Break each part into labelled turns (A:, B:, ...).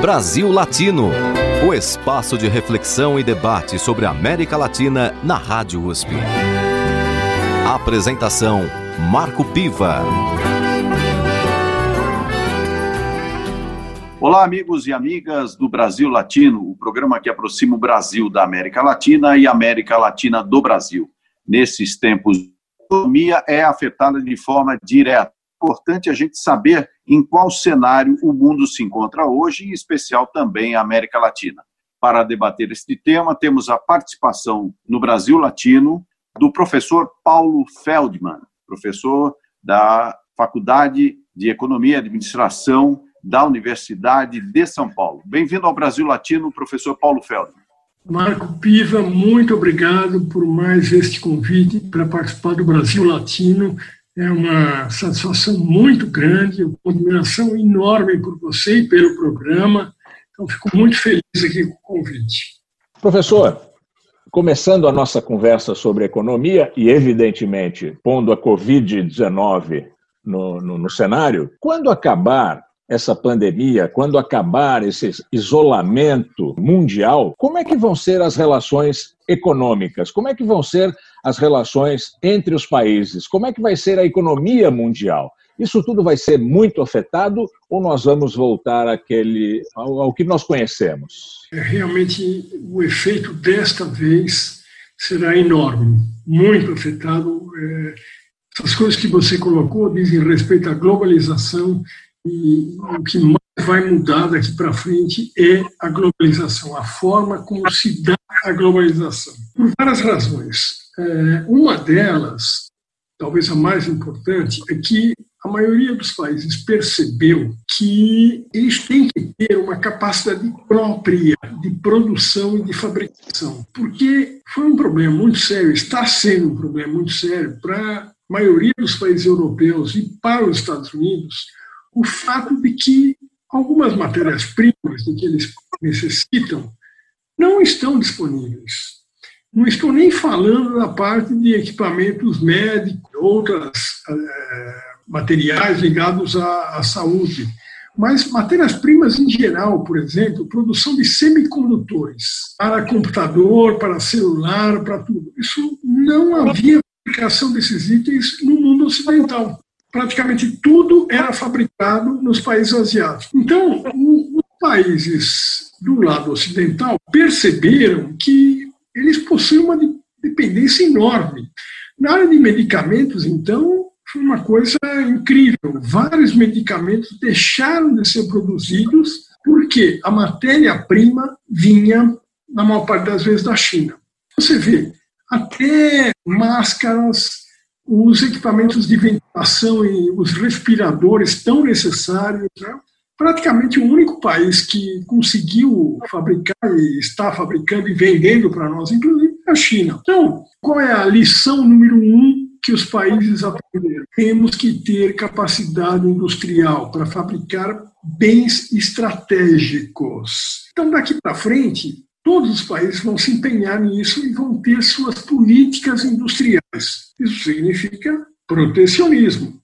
A: Brasil Latino, o espaço de reflexão e debate sobre a América Latina na Rádio USP. Apresentação Marco Piva.
B: Olá, amigos e amigas do Brasil Latino, o programa que aproxima o Brasil da América Latina e a América Latina do Brasil. Nesses tempos, a economia é afetada de forma direta importante a gente saber em qual cenário o mundo se encontra hoje, em especial também a América Latina. Para debater este tema, temos a participação no Brasil Latino do professor Paulo Feldman, professor da Faculdade de Economia e Administração da Universidade de São Paulo. Bem-vindo ao Brasil Latino, professor Paulo Feldman.
C: Marco Piva, muito obrigado por mais este convite para participar do Brasil Latino é uma satisfação muito grande, uma admiração enorme por você e pelo programa. Então, fico muito feliz aqui com o convite.
D: Professor, começando a nossa conversa sobre economia e, evidentemente, pondo a Covid-19 no, no, no cenário, quando acabar essa pandemia, quando acabar esse isolamento mundial, como é que vão ser as relações econômicas? Como é que vão ser as relações entre os países? Como é que vai ser a economia mundial? Isso tudo vai ser muito afetado ou nós vamos voltar àquele, ao, ao que nós conhecemos?
C: É, realmente, o efeito desta vez será enorme, muito afetado. É, essas coisas que você colocou dizem respeito à globalização e o que mais vai mudar daqui para frente é a globalização, a forma como se dá a globalização. Por várias razões. É, uma delas, talvez a mais importante, é que a maioria dos países percebeu que eles têm que ter uma capacidade própria de produção e de fabricação, porque foi um problema muito sério, está sendo um problema muito sério para a maioria dos países europeus e para os Estados Unidos o fato de que algumas matérias-primas de que eles necessitam não estão disponíveis. Não estou nem falando da parte de equipamentos médicos, outros é, materiais ligados à, à saúde, mas matérias-primas em geral, por exemplo, produção de semicondutores para computador, para celular, para tudo. Isso não havia aplicação desses itens no mundo ocidental. Praticamente tudo era fabricado nos países asiáticos. Então, os países do lado ocidental perceberam que eles possuem uma dependência enorme. Na área de medicamentos, então, foi uma coisa incrível. Vários medicamentos deixaram de ser produzidos porque a matéria-prima vinha, na maior parte das vezes, da China. Você vê, até máscaras, os equipamentos de ventilação e os respiradores tão necessários. Né? Praticamente o único país que conseguiu fabricar e está fabricando e vendendo para nós, inclusive, é a China. Então, qual é a lição número um que os países aprenderam? Temos que ter capacidade industrial para fabricar bens estratégicos. Então, daqui para frente, todos os países vão se empenhar nisso e vão ter suas políticas industriais. Isso significa protecionismo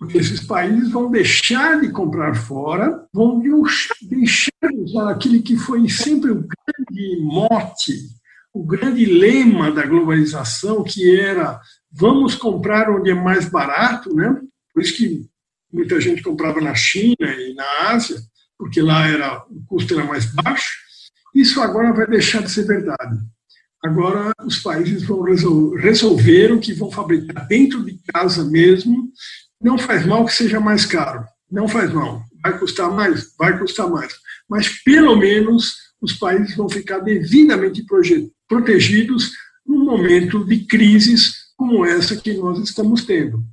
C: porque esses países vão deixar de comprar fora, vão deixar de usar aquele que foi sempre o grande mote, o grande lema da globalização, que era vamos comprar onde é mais barato, né? Por isso que muita gente comprava na China e na Ásia, porque lá era o custo era mais baixo. Isso agora vai deixar de ser verdade. Agora os países vão resolver o que vão fabricar dentro de casa mesmo não faz mal que seja mais caro, não faz mal. Vai custar mais? Vai custar mais. Mas, pelo menos, os países vão ficar devidamente protegidos num momento de crises como essa que nós estamos tendo.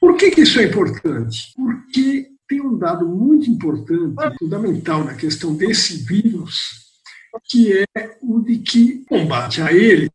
C: Por que, que isso é importante? Porque tem um dado muito importante, fundamental na questão desse vírus, que é o de que combate a ele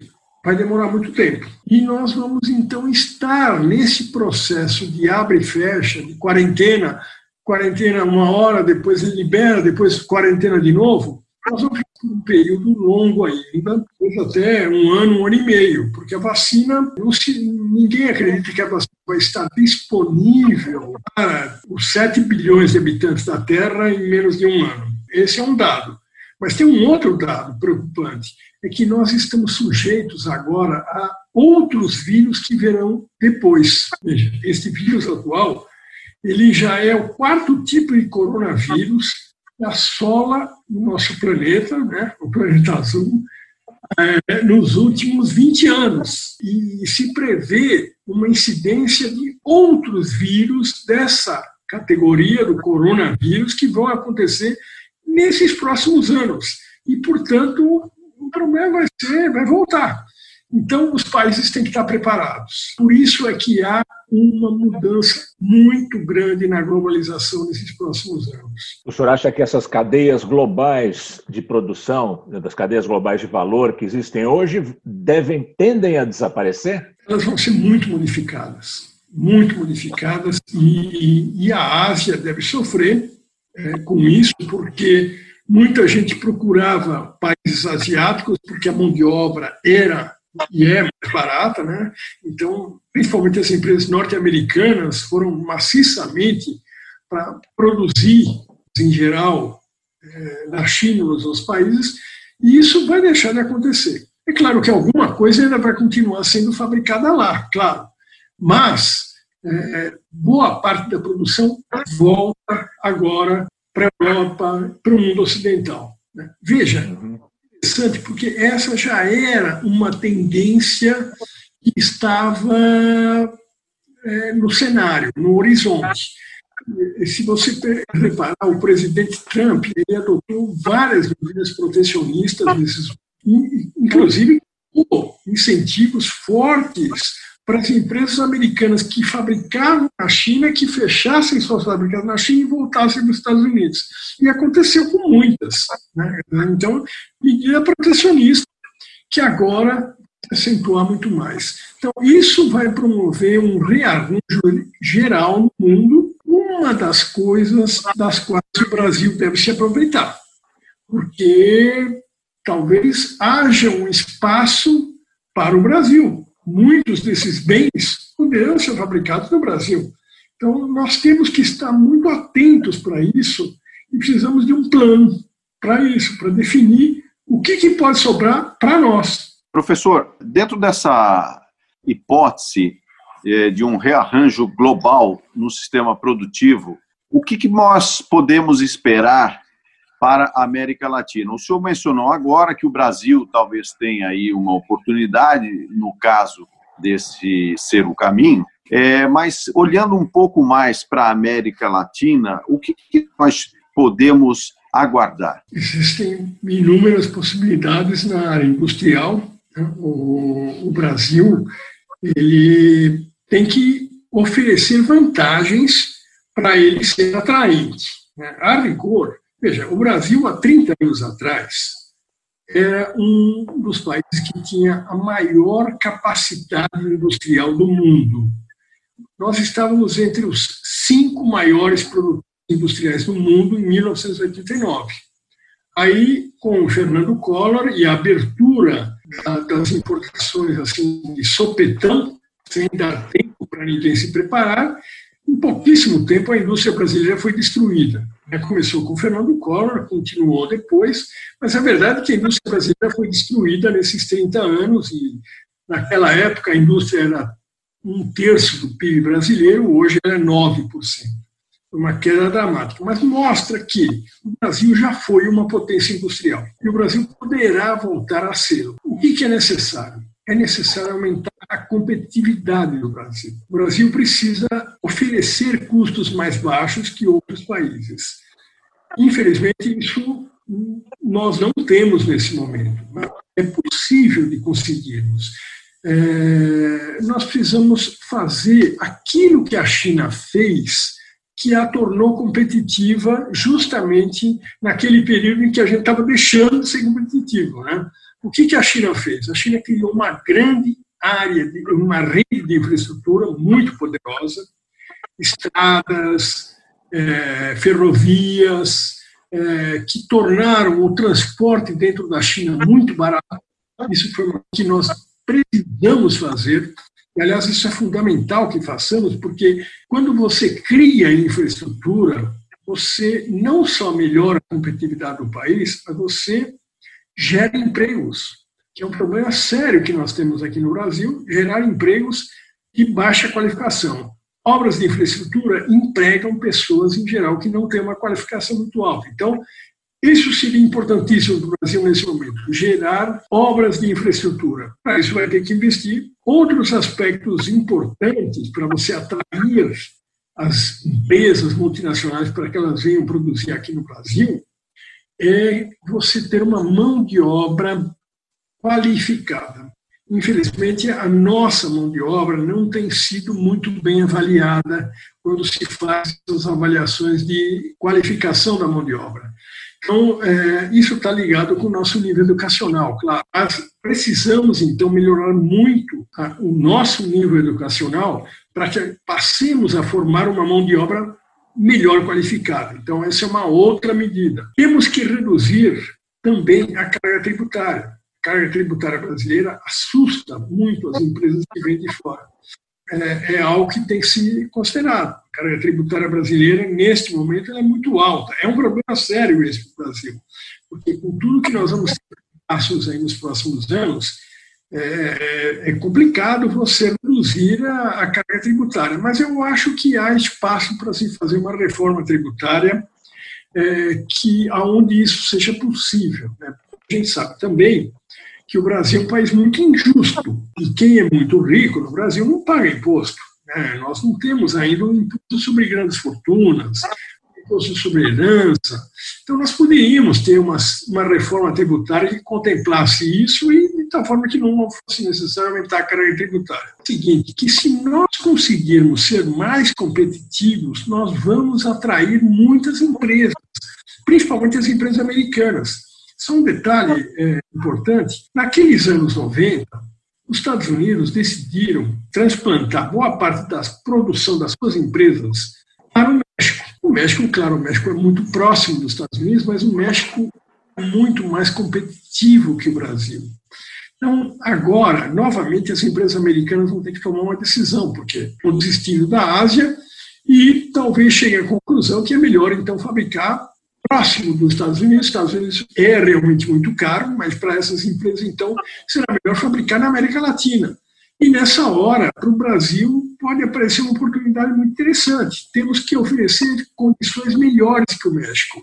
C: vai demorar muito tempo. E nós vamos então estar nesse processo de abre e fecha, de quarentena, quarentena uma hora, depois ele libera, depois quarentena de novo. Nós vamos ficar um período longo ainda, até um ano, um ano e meio, porque a vacina, não se, ninguém acredita que a vacina vai estar disponível para os 7 bilhões de habitantes da Terra em menos de um ano. esse é um dado. Mas tem um outro dado preocupante, é que nós estamos sujeitos agora a outros vírus que virão depois. Veja, este vírus atual, ele já é o quarto tipo de coronavírus que assola o nosso planeta, né, o planeta azul, é, nos últimos 20 anos. E se prevê uma incidência de outros vírus dessa categoria do coronavírus que vão acontecer nesses próximos anos. E, portanto, o problema vai ser, vai voltar. Então, os países têm que estar preparados. Por isso é que há uma mudança muito grande na globalização nesses próximos anos.
D: O senhor acha que essas cadeias globais de produção, né, das cadeias globais de valor que existem hoje, devem tendem a desaparecer?
C: Elas vão ser muito modificadas, muito modificadas, e, e a Ásia deve sofrer é, com isso, porque muita gente procurava países asiáticos porque a mão de obra era e é mais barata, né? Então, principalmente as empresas norte-americanas foram maciçamente para produzir, em geral, é, na China nos outros países, e isso vai deixar de acontecer. É claro que alguma coisa ainda vai continuar sendo fabricada lá, claro, mas é, boa parte da produção volta agora para a Europa, para o mundo ocidental. Né? Veja, uhum. interessante, porque essa já era uma tendência que estava é, no cenário, no horizonte. Se você reparar, o presidente Trump ele adotou várias medidas protecionistas, inclusive incentivos fortes para as empresas americanas que fabricavam na China que fechassem suas fábricas na China e voltassem para os Estados Unidos. E aconteceu com muitas. Né? Então, medida protecionista que agora acentuar muito mais. Então, isso vai promover um rearranjo geral no mundo, uma das coisas das quais o Brasil deve se aproveitar, porque talvez haja um espaço para o Brasil muitos desses bens poderão ser fabricados no Brasil. Então, nós temos que estar muito atentos para isso e precisamos de um plano para isso, para definir o que, que pode sobrar para nós.
B: Professor, dentro dessa hipótese eh, de um rearranjo global no sistema produtivo, o que, que nós podemos esperar para a América Latina. O senhor mencionou agora que o Brasil talvez tenha aí uma oportunidade, no caso desse ser o caminho, é, mas olhando um pouco mais para a América Latina, o que, que nós podemos aguardar?
C: Existem inúmeras possibilidades na área industrial. Né? O, o Brasil ele tem que oferecer vantagens para ele ser atraente. Né? A rigor, Veja, o Brasil, há 30 anos atrás, era um dos países que tinha a maior capacidade industrial do mundo. Nós estávamos entre os cinco maiores produtores industriais do mundo em 1989. Aí, com o Fernando Collor e a abertura das importações assim, de sopetão, sem dar tempo para ninguém se preparar, em pouquíssimo tempo a indústria brasileira foi destruída. Começou com o Fernando Collor, continuou depois, mas a verdade é que a indústria brasileira foi destruída nesses 30 anos e naquela época a indústria era um terço do PIB brasileiro, hoje é 9%. Uma queda dramática, mas mostra que o Brasil já foi uma potência industrial e o Brasil poderá voltar a ser. O que é necessário? É necessário aumentar a competitividade do Brasil. O Brasil precisa oferecer custos mais baixos que outros países. Infelizmente, isso nós não temos nesse momento. É possível de conseguirmos. É, nós precisamos fazer aquilo que a China fez, que a tornou competitiva justamente naquele período em que a gente estava deixando de ser competitivo. Né? O que, a China fez? A China criou uma grande área, uma rede de infraestrutura muito poderosa, estradas, é, ferrovias, é, que tornaram o transporte dentro da China muito barato. Isso foi o que nós precisamos fazer. E, aliás, isso é fundamental que façamos, porque quando você cria infraestrutura, você não só melhora a competitividade do país, mas você gera empregos, que é um problema sério que nós temos aqui no Brasil, gerar empregos de baixa qualificação. Obras de infraestrutura empregam pessoas, em geral, que não têm uma qualificação muito alta. Então, isso seria importantíssimo para o Brasil nesse momento, gerar obras de infraestrutura. Para isso vai ter que investir. Outros aspectos importantes para você atrair as empresas multinacionais para que elas venham produzir aqui no Brasil é você ter uma mão de obra qualificada. Infelizmente, a nossa mão de obra não tem sido muito bem avaliada quando se faz as avaliações de qualificação da mão de obra. Então, é, isso está ligado com o nosso nível educacional, claro. Mas precisamos, então, melhorar muito a, o nosso nível educacional para que passemos a formar uma mão de obra melhor qualificada. Então, essa é uma outra medida. Temos que reduzir também a carga tributária. A carga tributária brasileira assusta muito as empresas que vêm de fora. É, é algo que tem que ser considerado. A carga tributária brasileira, neste momento, é muito alta. É um problema sério esse para o Brasil, porque com tudo que nós vamos ter passos aí nos próximos anos, é, é, é complicado você reduzir a, a, carga tributária, mas eu acho que há espaço para se fazer uma reforma tributária é, que aonde isso seja possível. Né? A gente sabe também que o Brasil é um país muito injusto e quem é muito rico no Brasil não paga imposto. Né? Nós não temos ainda um imposto sobre grandes fortunas, imposto sobre herança. Então, nós poderíamos ter uma, uma reforma tributária que contemplasse isso e tal forma que não fosse necessário aumentar a carga tributária. É seguinte, que se nós conseguirmos ser mais competitivos, nós vamos atrair muitas empresas, principalmente as empresas americanas. Só um detalhe é, importante, naqueles anos 90, os Estados Unidos decidiram transplantar boa parte da produção das suas empresas para o México. O México, claro, o México é muito próximo dos Estados Unidos, mas o México é muito mais competitivo que o Brasil. Então, agora, novamente, as empresas americanas vão ter que tomar uma decisão, porque estão desistindo da Ásia e talvez cheguem à conclusão que é melhor, então, fabricar próximo dos Estados Unidos. Os Estados Unidos é realmente muito caro, mas para essas empresas, então, será melhor fabricar na América Latina. E nessa hora, para o Brasil, pode aparecer uma oportunidade muito interessante. Temos que oferecer condições melhores que o México.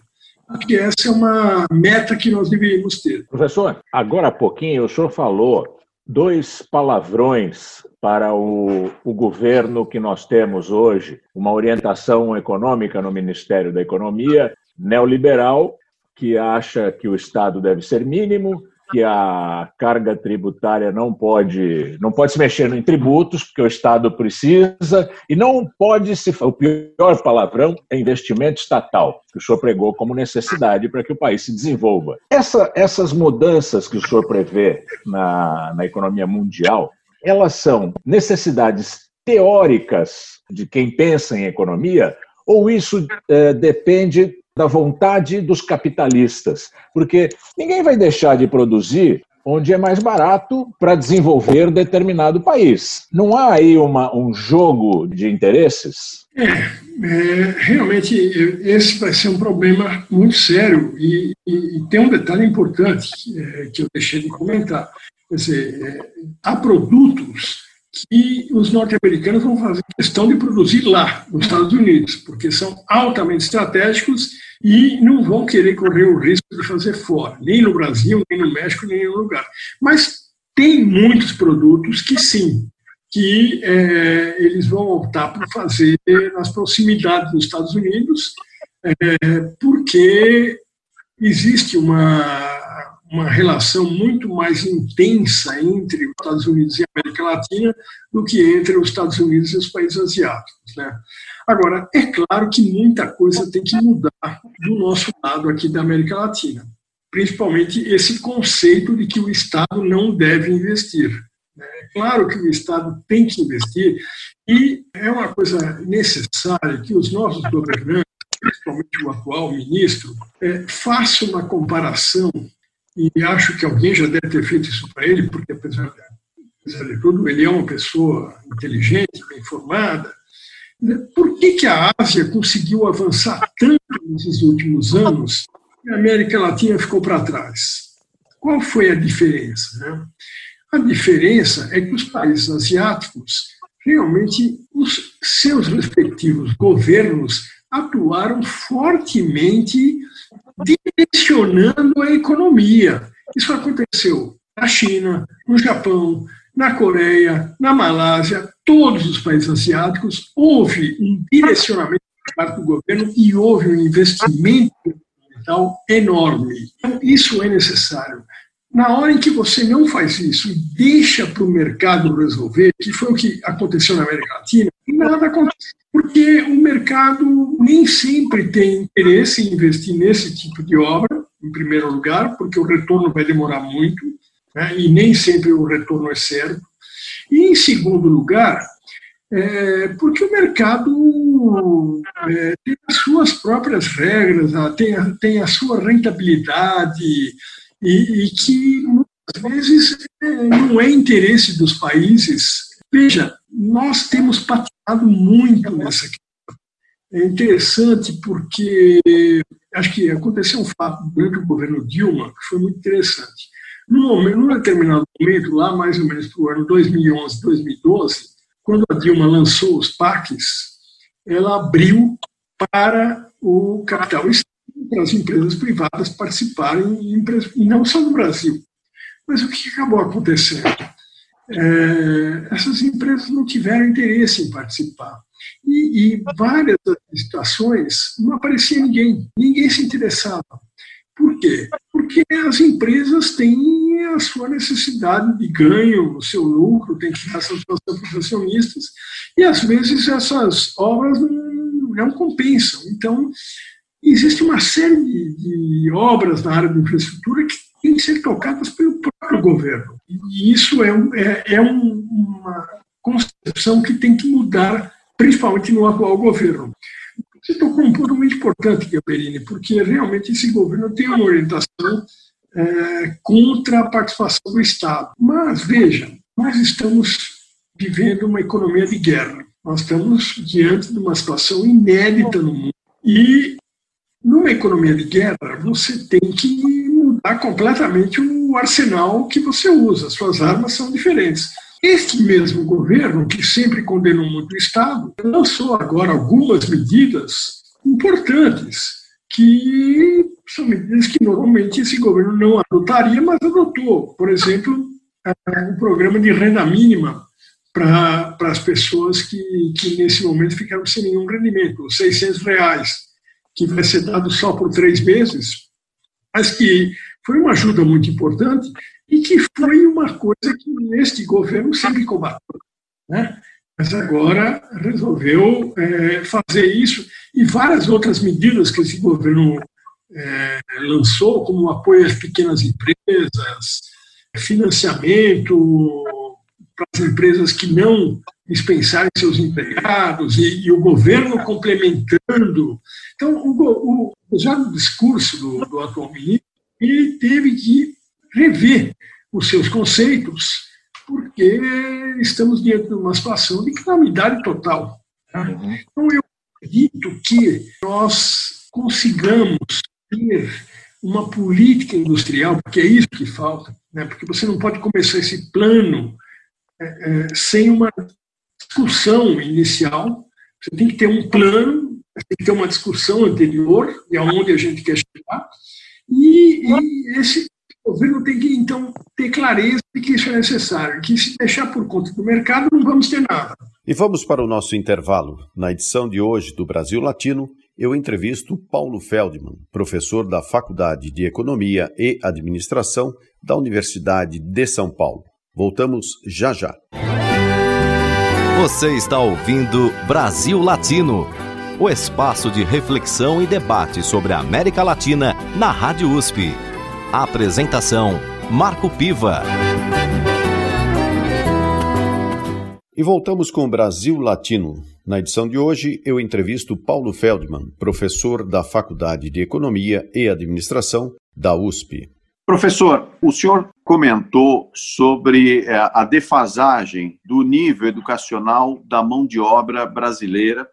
C: Que essa é uma meta que nós deveríamos ter.
D: Professor, agora há pouquinho o senhor falou dois palavrões para o, o, governo que nós temos hoje, uma orientação econômica no Ministério da Economia neoliberal, que acha que o Estado deve ser mínimo, que a carga tributária não pode, não pode se mexer em tributos, porque o Estado precisa, e não pode se. O pior palavrão é investimento estatal, que o senhor pregou como necessidade para que o país se desenvolva. Essa, essas mudanças que o senhor prevê na, na economia mundial, elas são necessidades teóricas de quem pensa em economia, ou isso é, depende da vontade dos capitalistas, porque ninguém vai deixar de produzir onde é mais barato para desenvolver determinado país. Não há aí uma, um jogo de interesses?
C: É, é, realmente esse vai ser um problema muito sério e, e, e tem um detalhe importante é, que eu deixei de comentar. Quer dizer, é, há produtos que os norte-americanos vão fazer questão de produzir lá, nos Estados Unidos, porque são altamente estratégicos e não vão querer correr o risco de fazer fora, nem no Brasil, nem no México, nem em nenhum lugar. Mas tem muitos produtos que sim, que é, eles vão optar por fazer nas proximidades dos Estados Unidos, é, porque existe uma uma relação muito mais intensa entre os Estados Unidos e a América Latina do que entre os Estados Unidos e os países asiáticos. Né? Agora, é claro que muita coisa tem que mudar do nosso lado aqui da América Latina, principalmente esse conceito de que o Estado não deve investir. Né? É claro que o Estado tem que investir e é uma coisa necessária que os nossos governantes, principalmente o atual ministro, é, façam uma comparação e acho que alguém já deve ter feito isso para ele, porque, apesar de tudo, ele é uma pessoa inteligente, bem informada, Por que, que a Ásia conseguiu avançar tanto nesses últimos anos e a América Latina ficou para trás? Qual foi a diferença? Né? A diferença é que os países asiáticos, realmente, os seus respectivos governos atuaram fortemente direcionando a economia. Isso aconteceu na China, no Japão, na Coreia, na Malásia, todos os países asiáticos, houve um direcionamento por parte do governo e houve um investimento enorme. Então, isso é necessário. Na hora em que você não faz isso e deixa para o mercado resolver, que foi o que aconteceu na América Latina, nada acontece. Porque o mercado nem sempre tem interesse em investir nesse tipo de obra, em primeiro lugar, porque o retorno vai demorar muito né, e nem sempre o retorno é certo. E, em segundo lugar, é, porque o mercado é, tem as suas próprias regras, tem, tem a sua rentabilidade, e, e que muitas vezes não é interesse dos países. Veja, nós temos patinado muito nessa questão. É interessante porque acho que aconteceu um fato durante o governo Dilma que foi muito interessante. Num, determinado momento, lá mais ou menos para o ano 2011, 2012, quando a Dilma lançou os PACs, ela abriu para o capital para as empresas privadas participarem, e não só no Brasil. Mas o que acabou acontecendo? É, essas empresas não tiveram interesse em participar. E, e várias situações não aparecia ninguém, ninguém se interessava. Por quê? Porque as empresas têm a sua necessidade de ganho, o seu lucro, tem que dar suas profissionistas, e às vezes essas obras não, não compensam. Então, existe uma série de, de obras na área de infraestrutura que têm que ser tocadas pelo próprio governo. E isso é, é, é um, uma concepção que tem que mudar, principalmente no atual governo. Você tocou um ponto muito importante, Gaberini, porque realmente esse governo tem uma orientação é, contra a participação do Estado. Mas, veja, nós estamos vivendo uma economia de guerra. Nós estamos diante de uma situação inédita no mundo. E numa economia de guerra, você tem que mudar completamente o arsenal que você usa, suas armas são diferentes. Este mesmo governo, que sempre condenou muito o Estado, lançou agora algumas medidas importantes, que são medidas que normalmente esse governo não adotaria, mas adotou. Por exemplo, um programa de renda mínima para as pessoas que, que nesse momento ficaram sem nenhum rendimento, 600 reais que vai ser dado só por três meses, mas que foi uma ajuda muito importante e que foi uma coisa que este governo sempre combateu. Né? Mas agora resolveu é, fazer isso e várias outras medidas que esse governo é, lançou, como apoio às pequenas empresas, financiamento para as empresas que não dispensarem seus empregados e, e o governo complementando. Então, o, o, já no discurso do, do atual ministro, ele teve que rever os seus conceitos, porque estamos diante de uma situação de calamidade total. Tá? Uhum. Então, eu acredito que nós consigamos ter uma política industrial, porque é isso que falta, né? porque você não pode começar esse plano sem uma discussão inicial, você tem que ter um plano, tem que ter uma discussão anterior de aonde a gente quer chegar, e, e esse governo tem que, então, ter clareza de que isso é necessário, que se deixar por conta do mercado, não vamos ter nada.
B: E vamos para o nosso intervalo. Na edição de hoje do Brasil Latino, eu entrevisto Paulo Feldman, professor da Faculdade de Economia e Administração da Universidade de São Paulo. Voltamos já já.
A: Você está ouvindo Brasil Latino, o espaço de reflexão e debate sobre a América Latina na Rádio USP. A apresentação: Marco Piva.
B: E voltamos com o Brasil Latino. Na edição de hoje, eu entrevisto Paulo Feldman, professor da Faculdade de Economia e Administração da USP. Professor, o senhor comentou sobre é, a defasagem do nível educacional da mão de obra brasileira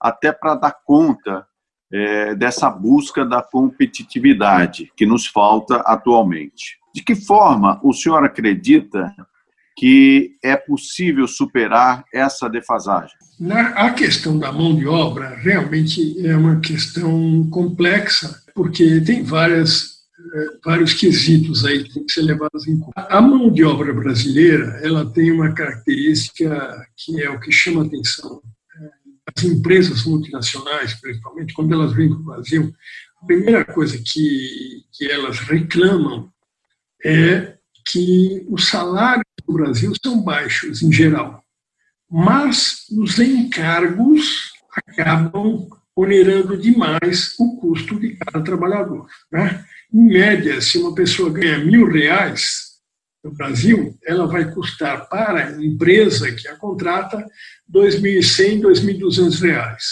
B: até para dar conta é, dessa busca da competitividade que nos falta atualmente. De que forma o senhor acredita que é possível superar essa defasagem?
C: A questão da mão de obra realmente é uma questão complexa, porque tem várias, vários quesitos aí que têm que ser levados em conta. A mão de obra brasileira ela tem uma característica que é o que chama atenção. As empresas multinacionais, principalmente, quando elas vêm para o Brasil, a primeira coisa que, que elas reclamam é que os salários no Brasil são baixos, em geral, mas os encargos acabam onerando demais o custo de cada trabalhador. Né? Em média, se uma pessoa ganha mil reais no Brasil, ela vai custar para a empresa que a contrata 2.100, 2.200 reais.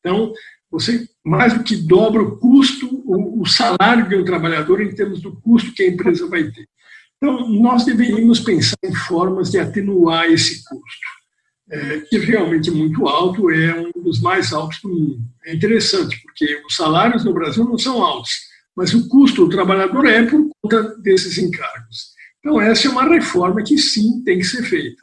C: Então, você mais do que dobra o custo, o salário de um trabalhador em termos do custo que a empresa vai ter. Então, nós deveríamos pensar em formas de atenuar esse custo, é, que realmente é muito alto, é um dos mais altos do mundo. É interessante, porque os salários no Brasil não são altos, mas o custo do trabalhador é por conta desses encargos. Então, essa é uma reforma que sim tem que ser feita.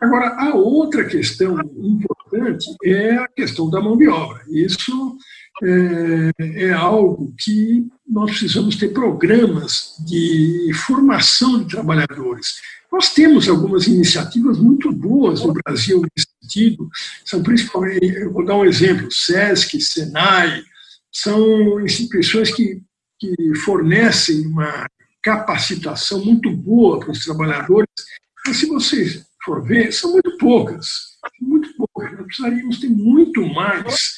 C: Agora, a outra questão importante é a questão da mão de obra. Isso é, é, algo que nós precisamos ter programas de formação de trabalhadores. Nós temos algumas iniciativas muito boas no Brasil nesse sentido, são principalmente, eu vou dar um exemplo, SESC, SENAI, são instituições que, que fornecem uma capacitação muito boa para os trabalhadores, mas se você for ver, são muito poucas, muito poucas. Nós precisaríamos ter muito mais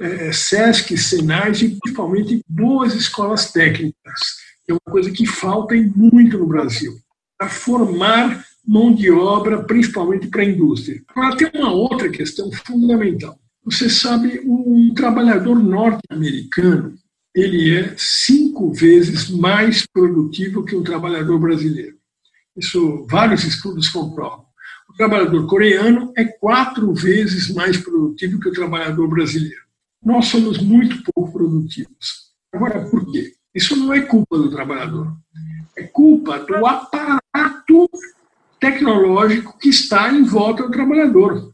C: é, SESC, Senais e principalmente boas escolas técnicas. É uma coisa que falta muito no Brasil, para formar mão de obra, principalmente para a indústria. Agora, tem uma outra questão fundamental. Você sabe, um trabalhador norte-americano, ele é cinco vezes mais produtivo que um trabalhador brasileiro. Isso vários estudos comprovam. O trabalhador coreano é quatro vezes mais produtivo que o trabalhador brasileiro nós somos muito pouco produtivos. Agora, por quê? Isso não é culpa do trabalhador, é culpa do aparato tecnológico que está em volta do trabalhador.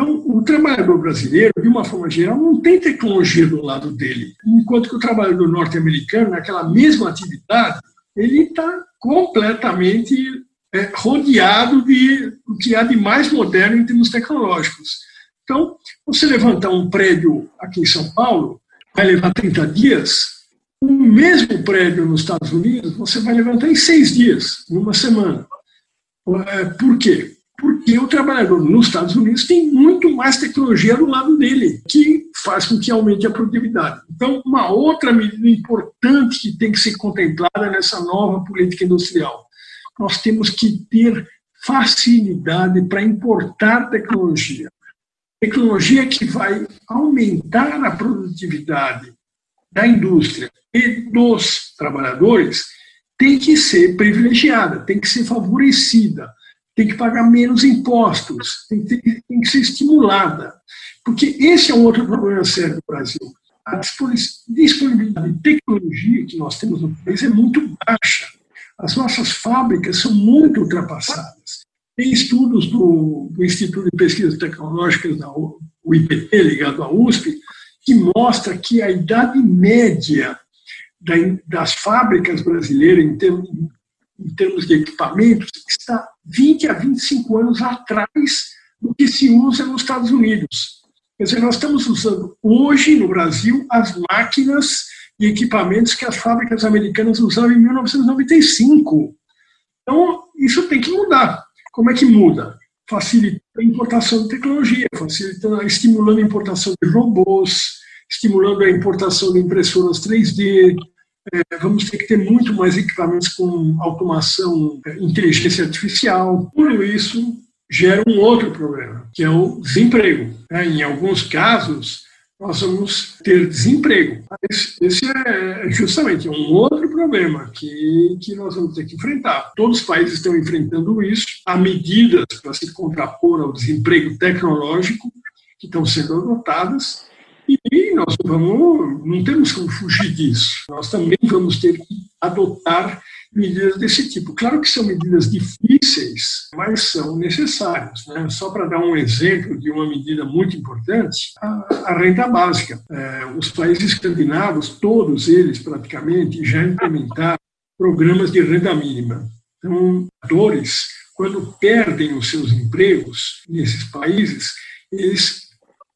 C: Então, o trabalhador brasileiro, de uma forma geral, não tem tecnologia do lado dele, enquanto que o trabalhador norte-americano, naquela mesma atividade, ele está completamente é, rodeado de o que há de mais moderno em termos tecnológicos. Então, você levantar um prédio aqui em São Paulo, vai levar 30 dias. O mesmo prédio nos Estados Unidos, você vai levantar em seis dias, em uma semana. É, por quê? Porque o trabalhador nos Estados Unidos tem muito mais tecnologia do lado dele, que faz com que aumente a produtividade. Então, uma outra medida importante que tem que ser contemplada nessa nova política industrial. Nós temos que ter facilidade para importar tecnologia tecnologia que vai aumentar a produtividade da indústria e dos trabalhadores tem que ser privilegiada, tem que ser favorecida, tem que pagar menos impostos, tem que, ter, tem que ser estimulada. Porque esse é um outro problema sério do Brasil. A disponibilidade de tecnologia que nós temos no país é muito baixa. As nossas fábricas são muito ultrapassadas. Tem estudos do, do Instituto de Pesquisas Tecnológicas, da o IPT, ligado à USP, que mostra que a idade média das fábricas brasileiras, em termos, em termos de equipamentos, está 20 a 25 anos atrás do que se usa nos Estados Unidos. Quer dizer, nós estamos usando hoje no Brasil as máquinas e equipamentos que as fábricas americanas usavam em 1995. Então, isso tem que mudar. Como é que muda? Facilitando a importação de tecnologia, facilitando, estimulando a importação de robôs, estimulando a importação de impressoras 3D. É, vamos ter que ter muito mais equipamentos com automação, é, inteligência artificial. Tudo isso gera um outro problema, que é o desemprego. É, em alguns casos, nós vamos ter desemprego. Esse é justamente um outro problema que, que nós vamos ter que enfrentar. Todos os países estão enfrentando isso. Há medidas para se contrapor ao desemprego tecnológico que estão sendo adotadas e nós vamos, não temos como fugir disso. Nós também vamos ter que adotar medidas desse tipo. Claro que são medidas difíceis, mas são necessárias. Né? Só para dar um exemplo de uma medida muito importante, a, renda básica. É, os países escandinavos, todos eles praticamente, já implementaram programas de renda mínima. Então, dores, quando perdem os seus empregos nesses países, eles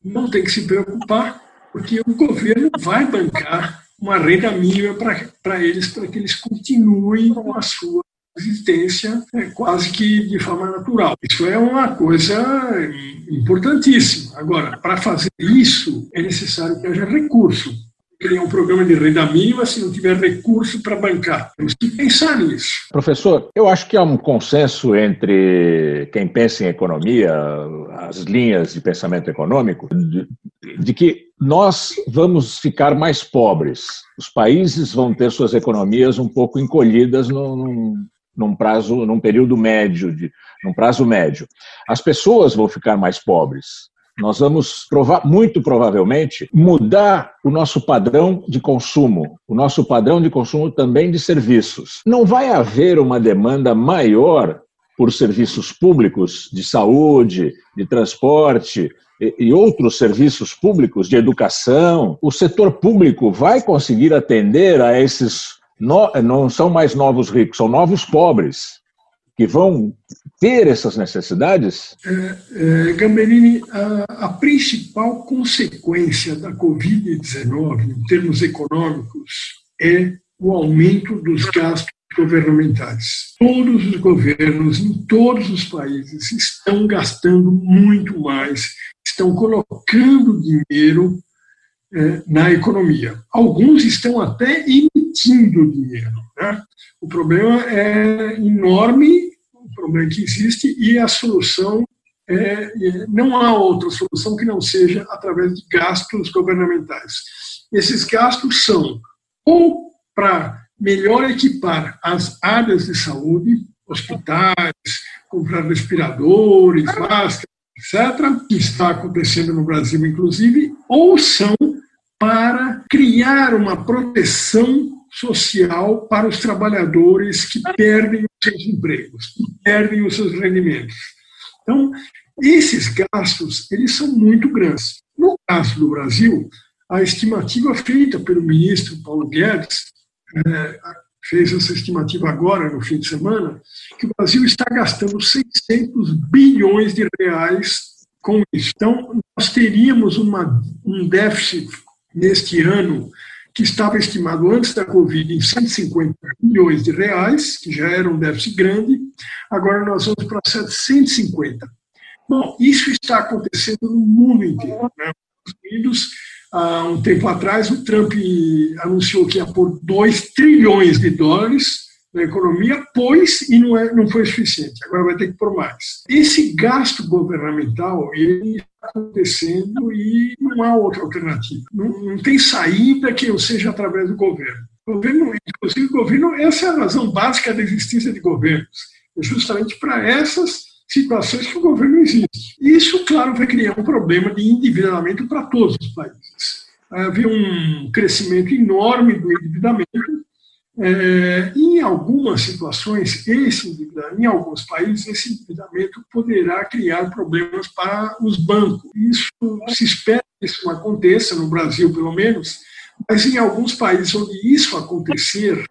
C: não têm que se preocupar, porque o governo vai bancar uma renda mínima para eles, para que eles continuem com a sua existência é, quase que de forma natural. Isso é uma coisa importantíssima. Agora, para fazer isso, é necessário que haja recurso criar um programa de renda mínima se não tiver recurso para bancar. Temos que pensar nisso.
D: Professor, eu acho que há um consenso entre quem pensa em economia, as linhas de pensamento econômico, de, de que nós vamos ficar mais pobres. Os países vão ter suas economias um pouco encolhidas num, num prazo, num período médio, de, num prazo médio. As pessoas vão ficar mais pobres. Nós vamos muito provavelmente mudar o nosso padrão de consumo, o nosso padrão de consumo também de serviços. Não vai haver uma demanda maior por serviços públicos de saúde, de transporte e outros serviços públicos de educação. O setor público vai conseguir atender a esses não são mais novos ricos, são novos pobres que vão ter essas necessidades?
C: É, é, Gamberini, a, a, principal consequência da Covid-19, em termos econômicos, é o aumento dos gastos governamentais. Todos os governos, em todos os países, estão gastando muito mais, estão colocando dinheiro é, na economia. Alguns estão até emitindo dinheiro. Né? O problema é enorme, o problema que existe, e a solução é, não há outra solução que não seja através de gastos governamentais. Esses gastos são ou para melhor equipar as áreas de saúde, hospitais, comprar respiradores, máscaras, etc., que está acontecendo no Brasil, inclusive, ou são para criar uma proteção social para os trabalhadores que perdem os seus empregos, que perdem os seus rendimentos. Então, esses gastos, eles são muito grandes. No caso do Brasil, a estimativa feita pelo ministro Paulo Guedes, é, fez essa estimativa agora, no fim de semana, que o Brasil está gastando 600 bilhões de reais com isso. Então, nós teríamos uma, um déficit neste ano, que estava estimado antes da Covid em 150 milhões de reais, que já era um déficit grande, agora nós vamos para 750. Bom, isso está acontecendo no mundo inteiro. Né? Nos Unidos, há um tempo atrás, o Trump anunciou que ia pôr 2 trilhões de dólares na economia, pôs e não, é, não foi suficiente. Agora vai ter que pôr mais. Esse gasto governamental, ele acontecendo e não há outra alternativa. Não, não tem saída que não seja através do governo. O governo, inclusive, o governo, essa é a razão básica da existência de governos. É justamente para essas situações que o governo existe. Isso, claro, vai criar um problema de endividamento para todos os países. Vai haver um crescimento enorme do endividamento é, em algumas situações, esse em alguns países, esse endividamento poderá criar problemas para os bancos. Isso se espera que isso aconteça, no Brasil pelo menos, mas em alguns países onde isso acontecer,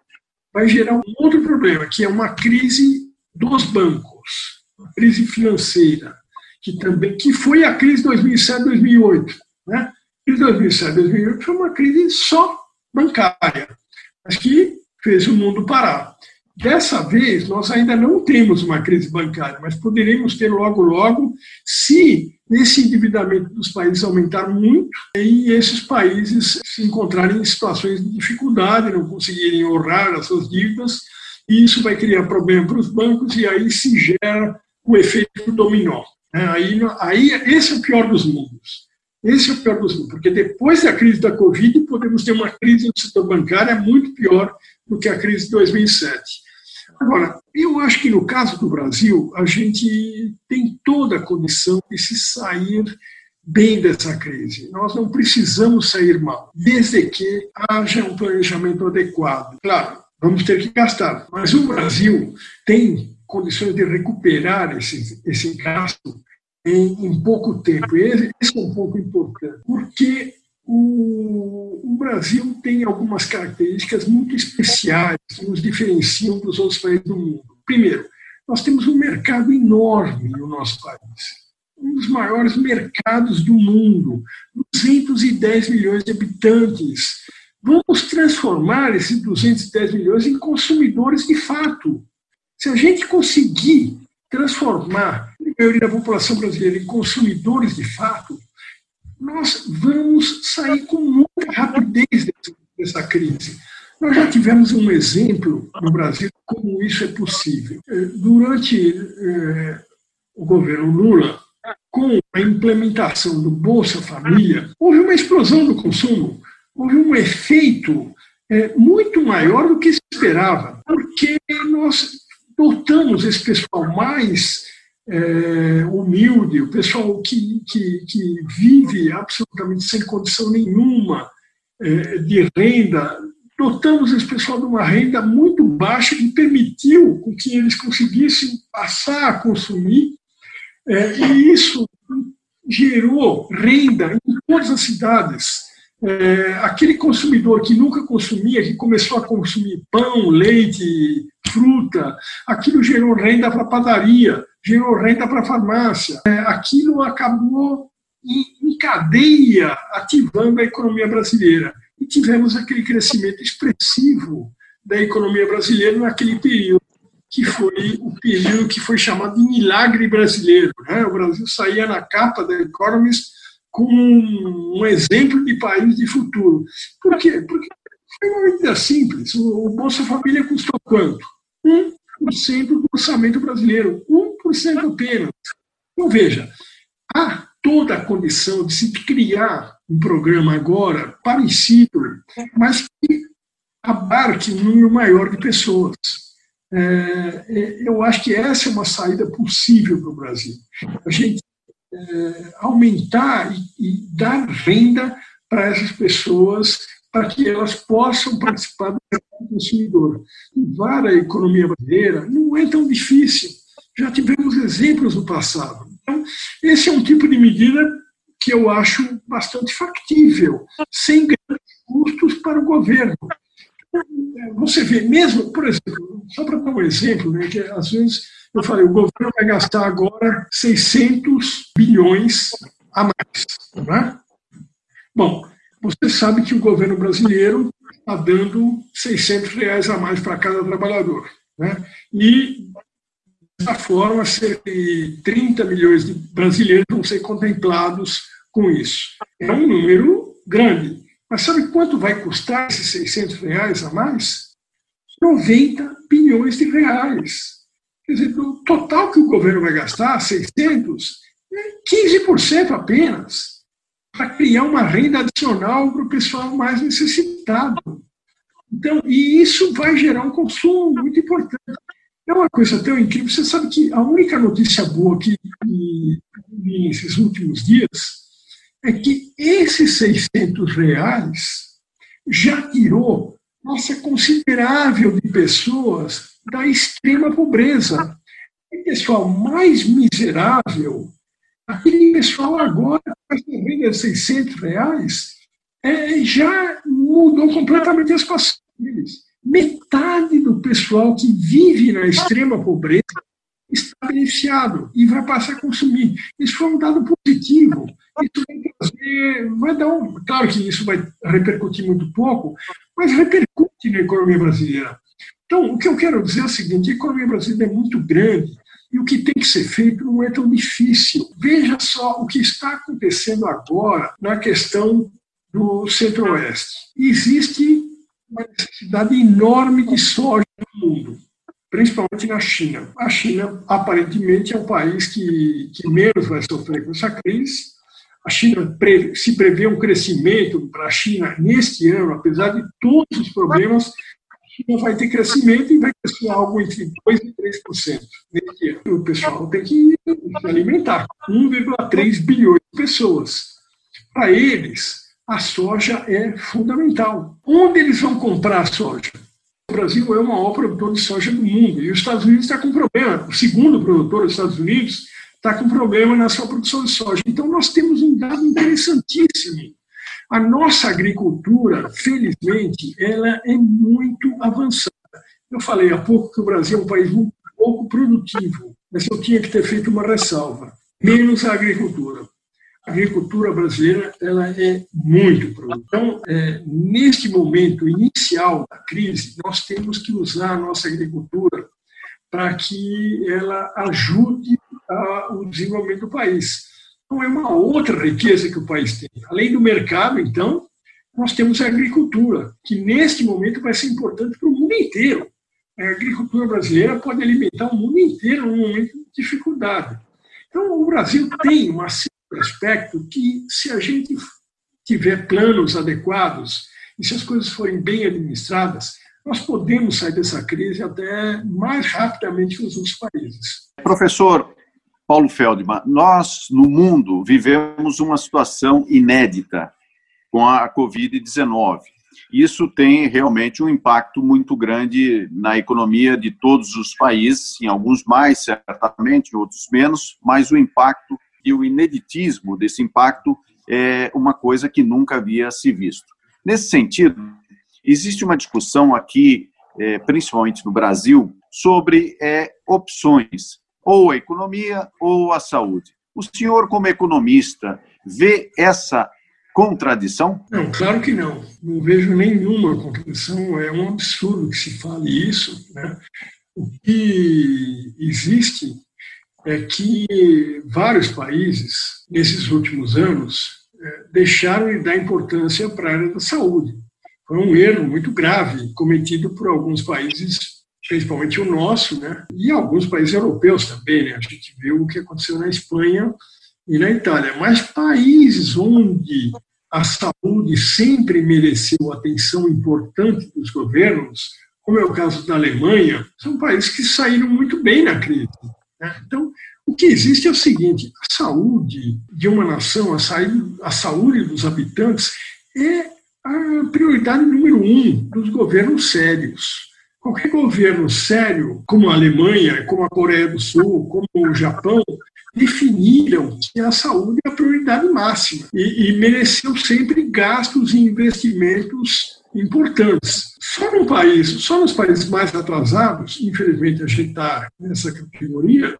C: vai gerar um outro problema, que é uma crise dos bancos, uma crise financeira, que também que foi a crise 2007-2008. Né? A crise 2007-2008 foi uma crise só bancária, mas que fez o mundo parar. Dessa vez, nós ainda não temos uma crise bancária, mas poderemos ter logo, logo, se esse endividamento dos países aumentar muito e esses países se encontrarem em situações de dificuldade, não conseguirem honrar as suas dívidas, e isso vai criar problema para os bancos e aí se gera o efeito dominó. Né? Aí, aí esse é o pior dos mundos. Esse é o pior dos porque depois da crise da Covid podemos ter uma crise no setor bancário muito pior do que a crise de 2007. Agora, eu acho que no caso do Brasil, a gente tem toda a condição de se sair bem dessa crise. Nós não precisamos sair mal, desde que haja um planejamento adequado. Claro, vamos ter que gastar, mas o Brasil tem condições de recuperar esse, esse gasto em, em pouco tempo. Esse, esse é um ponto importante, porque o, o, Brasil tem algumas características muito especiais que nos diferenciam dos outros países do mundo. Primeiro, nós temos um mercado enorme no nosso país um dos maiores mercados do mundo, 210 milhões de habitantes. Vamos transformar esses 210 milhões em consumidores de fato. Se a gente conseguir transformar a maioria da população brasileira em consumidores de fato, nós vamos sair com muita rapidez dessa crise. Nós já tivemos um exemplo no Brasil como isso é possível. Eh, durante eh, o governo Lula, com a implementação do Bolsa Família, houve uma explosão do consumo, houve um efeito é, muito maior do que se esperava, porque nós dotamos esse pessoal mais é, humilde, o pessoal que, que, que, vive absolutamente sem condição nenhuma é, de renda, dotamos esse pessoal de uma renda muito baixa que permitiu que eles conseguissem passar a consumir é, e isso gerou renda em todas as cidades. É, aquele consumidor que nunca consumia, que começou a consumir pão, leite, fruta, aquilo gerou renda para a padaria, gerou renda para a farmácia. É, aquilo acabou em, cadeia ativando a economia brasileira. E tivemos aquele crescimento expressivo da economia brasileira naquele período que foi o período que foi chamado de milagre brasileiro. Né? O Brasil saía na capa da Economist como um exemplo de país de futuro. Por quê? Porque foi uma medida simples. O Bolsa Família custou quanto? 1% do orçamento brasileiro. 1% apenas. Então, veja, há toda a condição de se criar um programa agora parecido, mas que abarque um número maior de pessoas. É, é, eu acho que essa é uma saída possível para o Brasil. A gente é, aumentar e, e, dar renda para essas pessoas, para que elas possam participar do mercado consumidor. Levar a economia brasileira não é tão difícil. Já tivemos exemplos no passado. Então, esse é um tipo de medida que eu acho bastante factível, sem grandes custos para o governo. Você vê, mesmo, por exemplo, só para dar um exemplo, né, que às vezes eu falei, o governo vai gastar agora 600 bilhões a mais. Né? Bom, você sabe que o governo brasileiro está dando 600 reais a mais para cada trabalhador. Né? E, dessa forma, cerca de 30 milhões de brasileiros vão ser contemplados com isso. É um número grande. Mas sabe quanto vai custar esses 600 reais a mais? 90 bilhões de reais. Quer dizer, o total que o governo vai gastar, 600, é 15% apenas, para criar uma renda adicional para o pessoal mais necessitado. Então, e isso vai gerar um consumo muito importante. É uma coisa tão incrível. Você sabe que a única notícia boa que vi nesses últimos dias é que esses 600 reais já tirou massa considerável de pessoas da extrema pobreza. O pessoal mais miserável, aquele pessoal agora, renda de 600 reais, é, já mudou completamente a situação deles. Metade do pessoal que vive na extrema pobreza está beneficiado e vai passar a consumir. Isso foi um dado positivo. Isso vai trazer, vai dar um. Claro que isso vai repercutir muito pouco, mas repercute na economia brasileira. Então, o que eu quero dizer é o seguinte: a economia brasileira é muito grande e o que tem que ser feito não é tão difícil. Veja só o que está acontecendo agora na questão do Centro-Oeste. Existe uma necessidade enorme de soja no mundo principalmente na China. A China, aparentemente, é o país que, que menos vai sofrer com essa crise. A China se prevê um crescimento para a China neste ano, apesar de todos os problemas, China vai ter crescimento e vai crescer algo entre 2% e 3% nesse ano. O pessoal tem que se alimentar. 1,3 bilhões de pessoas. Para eles, a soja é fundamental. Onde eles vão comprar a soja? O Brasil é o maior produtor de soja do mundo e os Estados Unidos está com problema. O segundo produtor dos Estados Unidos está com problema na sua produção de soja. Então, nós temos um dado interessantíssimo. A nossa agricultura, felizmente, ela é muito avançada. Eu falei há pouco que o Brasil é um país muito pouco produtivo, mas eu tinha que ter feito uma ressalva. Menos a agricultura a agricultura brasileira ela é muito produtiva. Então, é, neste momento inicial da crise, nós temos que usar a nossa agricultura para que ela ajude a, o desenvolvimento do país. Então, é uma outra riqueza que o país tem. Além do mercado, então, nós temos a agricultura, que neste momento vai ser importante para o mundo inteiro. A agricultura brasileira pode alimentar o mundo inteiro num momento de dificuldade. Então, o Brasil tem uma aspecto que, se a gente tiver planos adequados e se as coisas forem bem administradas, nós podemos sair dessa crise até mais rapidamente que os outros países.
B: Professor Paulo Feldman, nós no mundo vivemos uma situação inédita com a Covid-19. Isso tem realmente um impacto muito grande na economia de todos os países, em alguns mais, certamente, em outros menos, mas o impacto e o ineditismo desse impacto é uma coisa que nunca havia se visto. Nesse sentido, existe uma discussão aqui, é, principalmente no Brasil, sobre é, opções, ou a economia ou a saúde. O senhor, como economista, vê essa contradição?
C: Não, claro que não. Não vejo nenhuma contradição. É um absurdo que se fale isso. Né? O que existe é que vários países, nesses últimos anos, é, deixaram de dar importância para a área da saúde. Foi um erro muito grave cometido por alguns países, principalmente o nosso, né? e alguns países europeus também. Né? A gente viu o que aconteceu na Espanha e na Itália. Mas países onde a saúde sempre mereceu atenção importante dos governos, como é o caso da Alemanha, são países que saíram muito bem na crise. Né? Então, o que existe é o seguinte: a saúde de uma nação, a saúde, a saúde dos habitantes, é a prioridade número um dos governos sérios. Qualquer governo sério, como a Alemanha, como a Coreia do Sul, como o Japão, definiram que a saúde é a prioridade máxima e, e mereceu sempre gastos e investimentos importantes. Só no país, só nos países mais atrasados, infelizmente a gente está nessa categoria,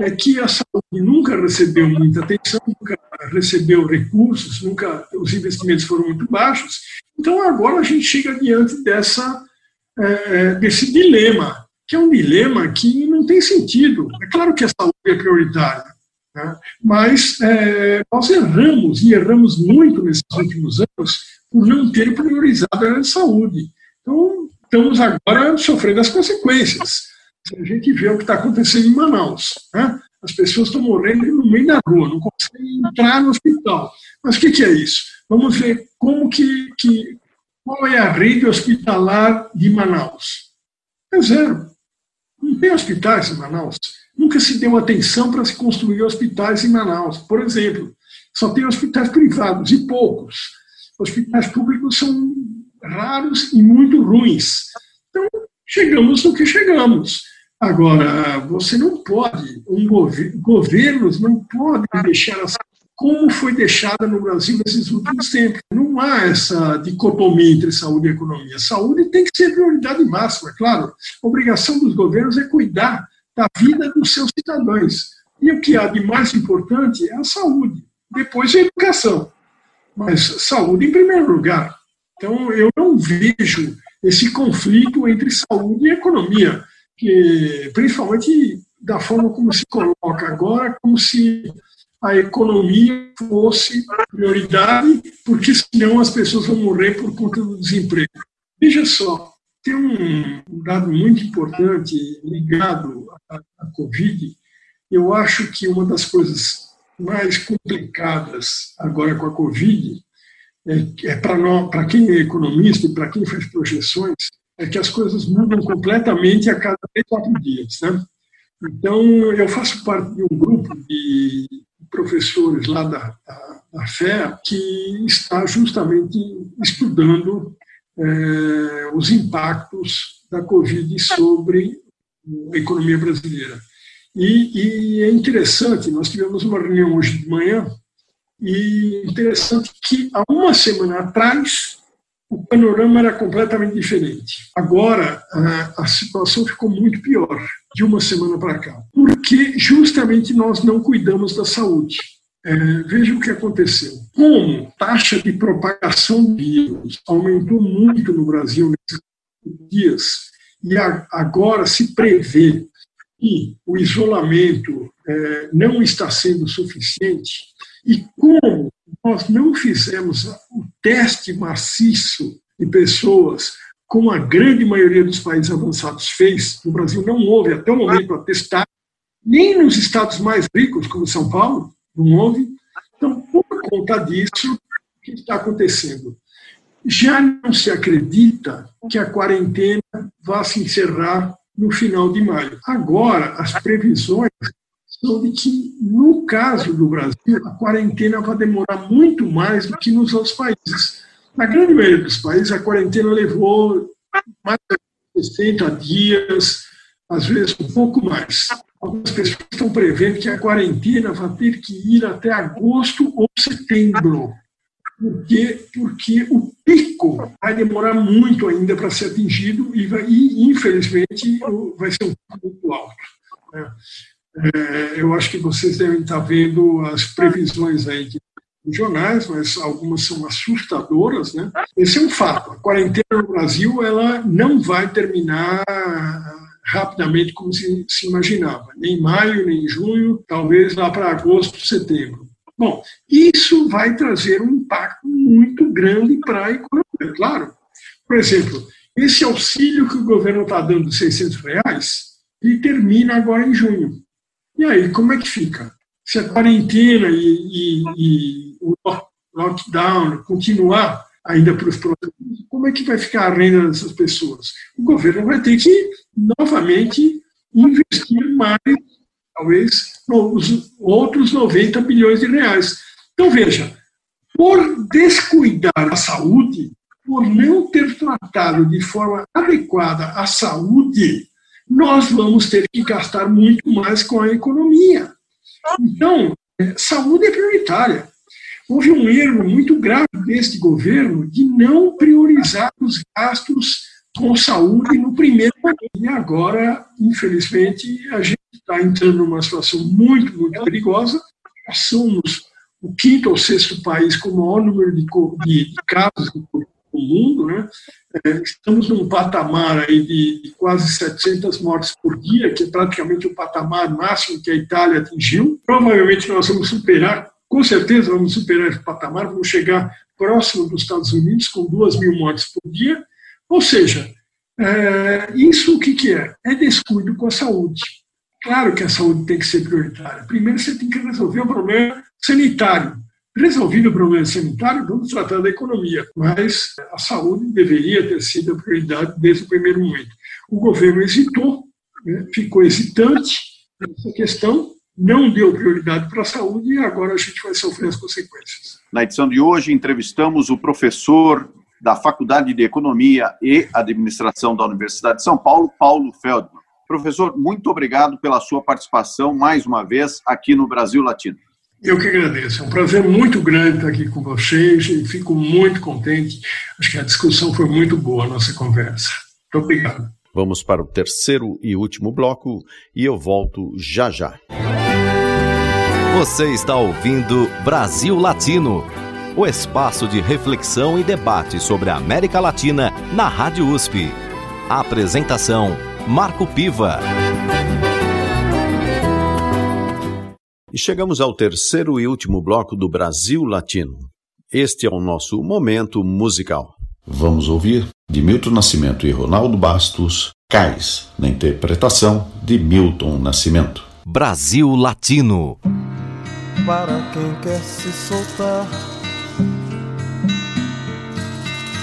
C: é que a saúde nunca recebeu muita atenção, nunca recebeu recursos, nunca os investimentos foram muito baixos. Então agora a gente chega diante dessa é, é desse dilema, que é um dilema que não tem sentido. É claro que a saúde é prioritária, né? mas é, nós erramos e erramos muito nesses últimos anos por não ter priorizado a saúde. Então, estamos agora sofrendo as consequências. Se a gente vê o que está acontecendo em Manaus, né? as pessoas estão morrendo no meio da rua, não conseguem entrar no hospital. Mas o que, que é isso? Vamos ver como que, que qual é a rede hospitalar de Manaus. É zero. Não tem hospitais em Manaus. Nunca se deu atenção para se construir hospitais em Manaus. Por exemplo, só tem hospitais privados e poucos hospitais públicos são raros e muito ruins. Então, chegamos no que chegamos. Agora, você não pode, um governo, governos não podem deixar assim como foi deixada no Brasil nesses últimos tempos. Não há essa dicotomia entre saúde e economia. Saúde tem que ser prioridade máxima, é claro. A obrigação dos governos é cuidar da vida dos seus cidadãos. E o que há de mais importante é a saúde. Depois a educação mas saúde em primeiro lugar. Então, eu não vejo esse conflito entre saúde e economia, que, principalmente da forma como se coloca agora, como se a economia fosse prioridade, porque senão as pessoas vão morrer por conta do desemprego. Veja só, tem um dado muito importante ligado à, à Covid. Eu acho que uma das coisas mais complicadas agora com a Covid é, é para quem é economista e para quem faz projeções, é que as coisas mudam completamente a cada três, quatro dias. Né? Então, eu faço parte de um grupo de professores lá da, da, da FEA que está justamente estudando é, os impactos da Covid sobre a economia brasileira. E, e, é interessante, nós tivemos uma reunião hoje de manhã, e interessante que há uma semana atrás o panorama era completamente diferente. Agora a, a situação ficou muito pior de uma semana para cá, porque justamente nós não cuidamos da saúde. É, veja o que aconteceu. Como taxa de propagação do vírus aumentou muito no Brasil nesses dias, e a, agora se prevê que o isolamento é, não está sendo suficiente, e como nós não fizemos o teste maciço de pessoas como a grande maioria dos países avançados fez, no Brasil não houve até o momento para testar, nem nos estados mais ricos, como São Paulo, não houve. Então, por conta disso, o que está acontecendo? Já não se acredita que a quarentena vá se encerrar no final de maio. Agora, as previsões são de que, no caso do Brasil, a quarentena vai demorar muito mais do que nos outros países. Na grande maioria dos países, a quarentena levou mais de 60 dias, às vezes um pouco mais. Algumas pessoas estão prevendo que a quarentena vai ter que ir até agosto ou setembro. Por quê? Porque o pico vai demorar muito ainda para ser atingido e, vai, e infelizmente, vai ser um pico muito alto. Né? É, eu acho que vocês devem estar vendo as previsões aí de jornais, mas algumas são assustadoras, né? Esse é um fato. A quarentena no Brasil ela não vai terminar rapidamente como se, se imaginava, nem em maio, nem em junho, talvez lá para agosto, setembro. Bom, isso vai trazer um impacto muito grande para a economia, claro. Por exemplo, esse auxílio que o governo está dando de 600 reais, ele termina agora em junho. E aí, como é que fica? Se a quarentena e, e, e o lockdown continuar ainda para os próximos, como é que vai ficar a renda dessas pessoas? O governo vai ter que, novamente, investir mais, talvez, os outros 90 bilhões de reais. Então, veja, por descuidar a saúde, por não ter tratado de forma adequada a saúde, nós vamos ter que gastar muito mais com a economia. Então, é, saúde é prioritária. Houve um erro muito grave deste governo de não priorizar os gastos com saúde no primeiro momento. E agora, infelizmente, a gente está entrando numa situação muito, muito perigosa. Somos o quinto ou sexto país com o maior número de, casos no mundo, né? É, estamos num patamar aí de, quase 700 mortes por dia, que é praticamente o patamar máximo que a Itália atingiu. Provavelmente nós vamos superar, com certeza vamos superar esse patamar, vamos chegar próximo dos Estados Unidos com 2 mil mortes por dia. Ou seja, é, isso o que, que é? É descuido com a saúde. Claro que a saúde tem que ser prioritária. Primeiro você tem que resolver o problema sanitário. Resolvido o problema sanitário, vamos tratar da economia, mas a saúde deveria ter sido a prioridade desde o primeiro momento. O governo hesitou, né, ficou hesitante nessa questão, não deu prioridade para a saúde e agora a gente vai sofrer as consequências.
B: Na edição de hoje, entrevistamos o professor da Faculdade de Economia e Administração da Universidade de São Paulo, Paulo Feldman. Professor, muito obrigado pela sua participação mais uma vez aqui no Brasil Latino.
C: Eu que agradeço. É um prazer muito grande estar aqui com vocês e fico muito contente. Acho que a discussão foi muito boa, a nossa conversa. Muito obrigado.
A: Vamos para o terceiro e último bloco e eu volto já já. Você está ouvindo Brasil Latino, o espaço de reflexão e debate sobre a América Latina na Rádio USP. A apresentação: Marco Piva. E chegamos ao terceiro e último bloco do Brasil Latino. Este é o nosso momento musical.
E: Vamos ouvir de Milton Nascimento e Ronaldo Bastos, Cais, na interpretação de Milton Nascimento.
A: Brasil Latino.
F: Para quem quer se soltar,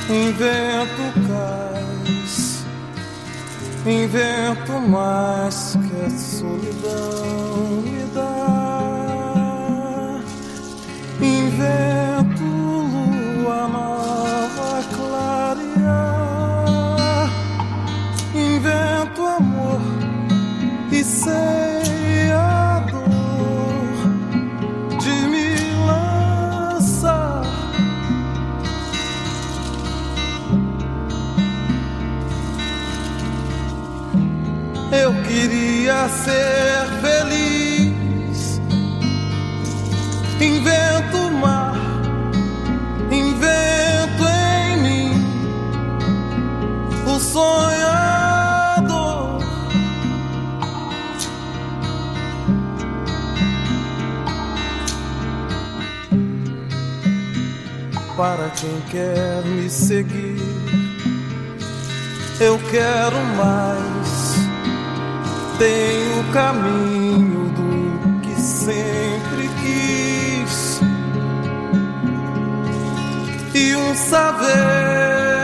F: invento cais Invento mais que a solidão me dá. Invento queria ser feliz. Invento o mar, invento em mim o sonhador. Para quem quer me seguir, eu quero mais. Tenho o caminho do que sempre quis. E um saveiro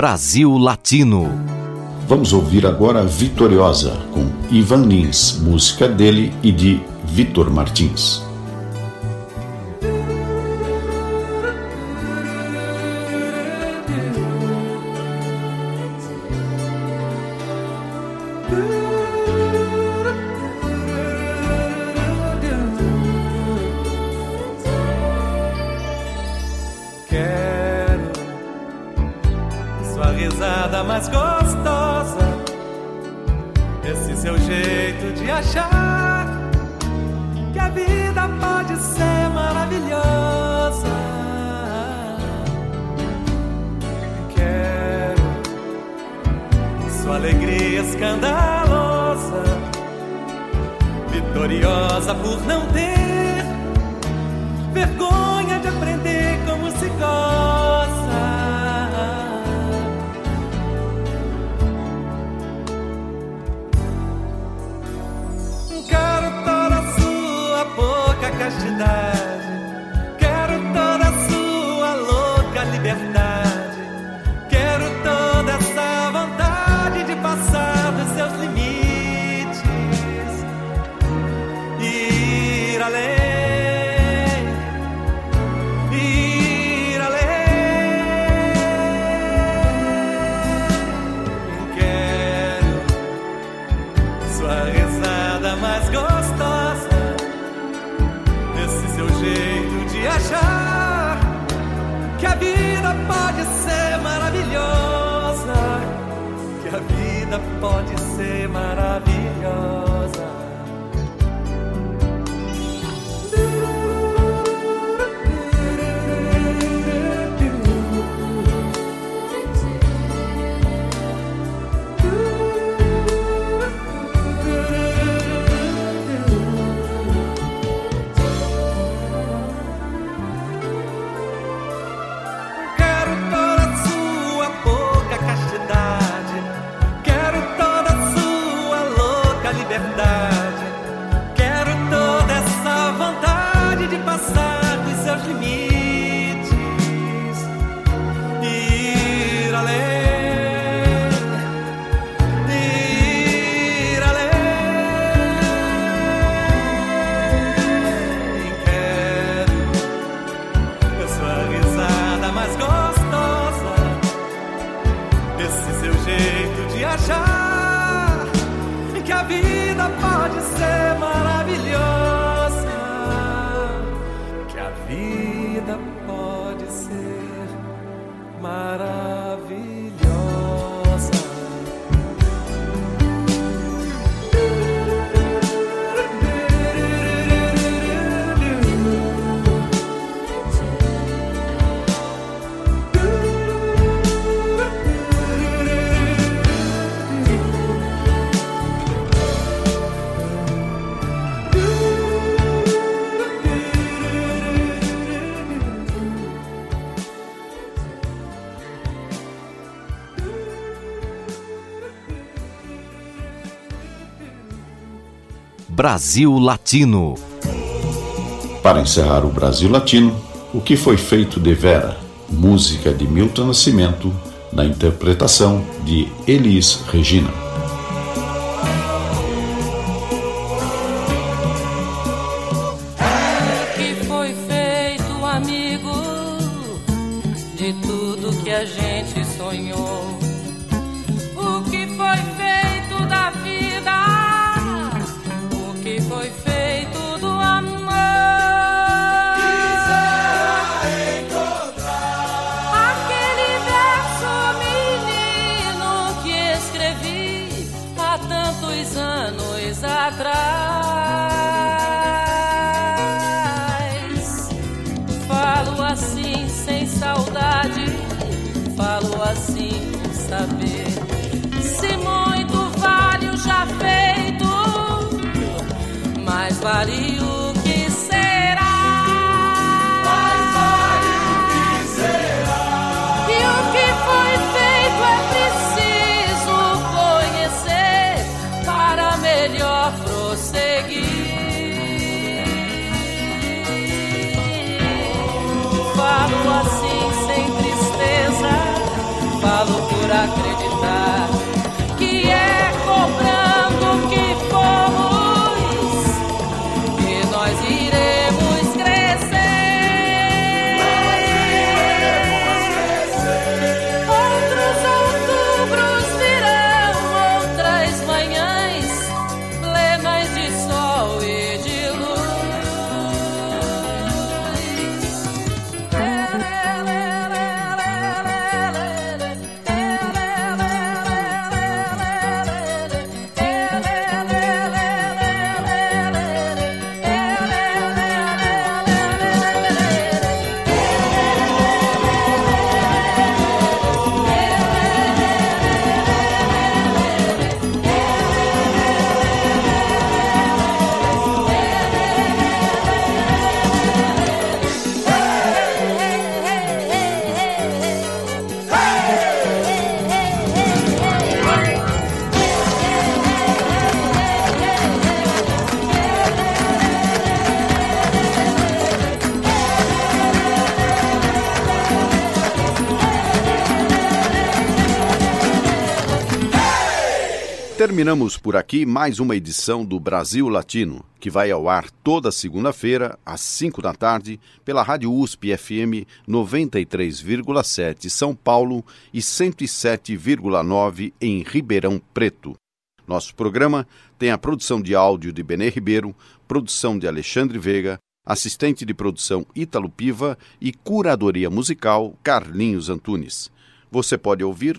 A: Brasil Latino.
E: Vamos ouvir agora Vitoriosa, com Ivan Lins, música dele e de Vitor Martins.
F: Vitoriosa por não ter vergonha de aprender como se goza. Quero toda a sua pouca castidade. Pode ser maravilhosa.
A: Brasil Latino.
E: Para encerrar o Brasil Latino, o que foi feito de Vera, música de Milton Nascimento, na interpretação de Elis Regina.
G: Atrás.
H: Terminamos por aqui mais uma edição do Brasil Latino, que vai ao ar toda segunda-feira, às 5 da tarde, pela Rádio USP FM 93,7 São Paulo e 107,9 em Ribeirão Preto. Nosso programa tem a produção de áudio de Benê Ribeiro, produção de Alexandre Veiga, assistente de produção Ítalo Piva e curadoria musical Carlinhos Antunes. Você pode ouvir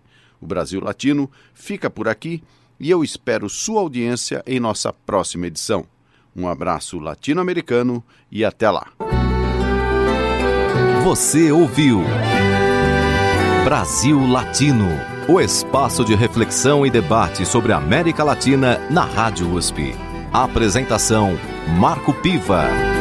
H: O Brasil Latino fica por aqui e eu espero sua audiência em nossa próxima edição. Um abraço latino-americano e até lá.
A: Você ouviu Brasil Latino, o espaço de reflexão e debate sobre a América Latina na Rádio USP. Apresentação Marco Piva.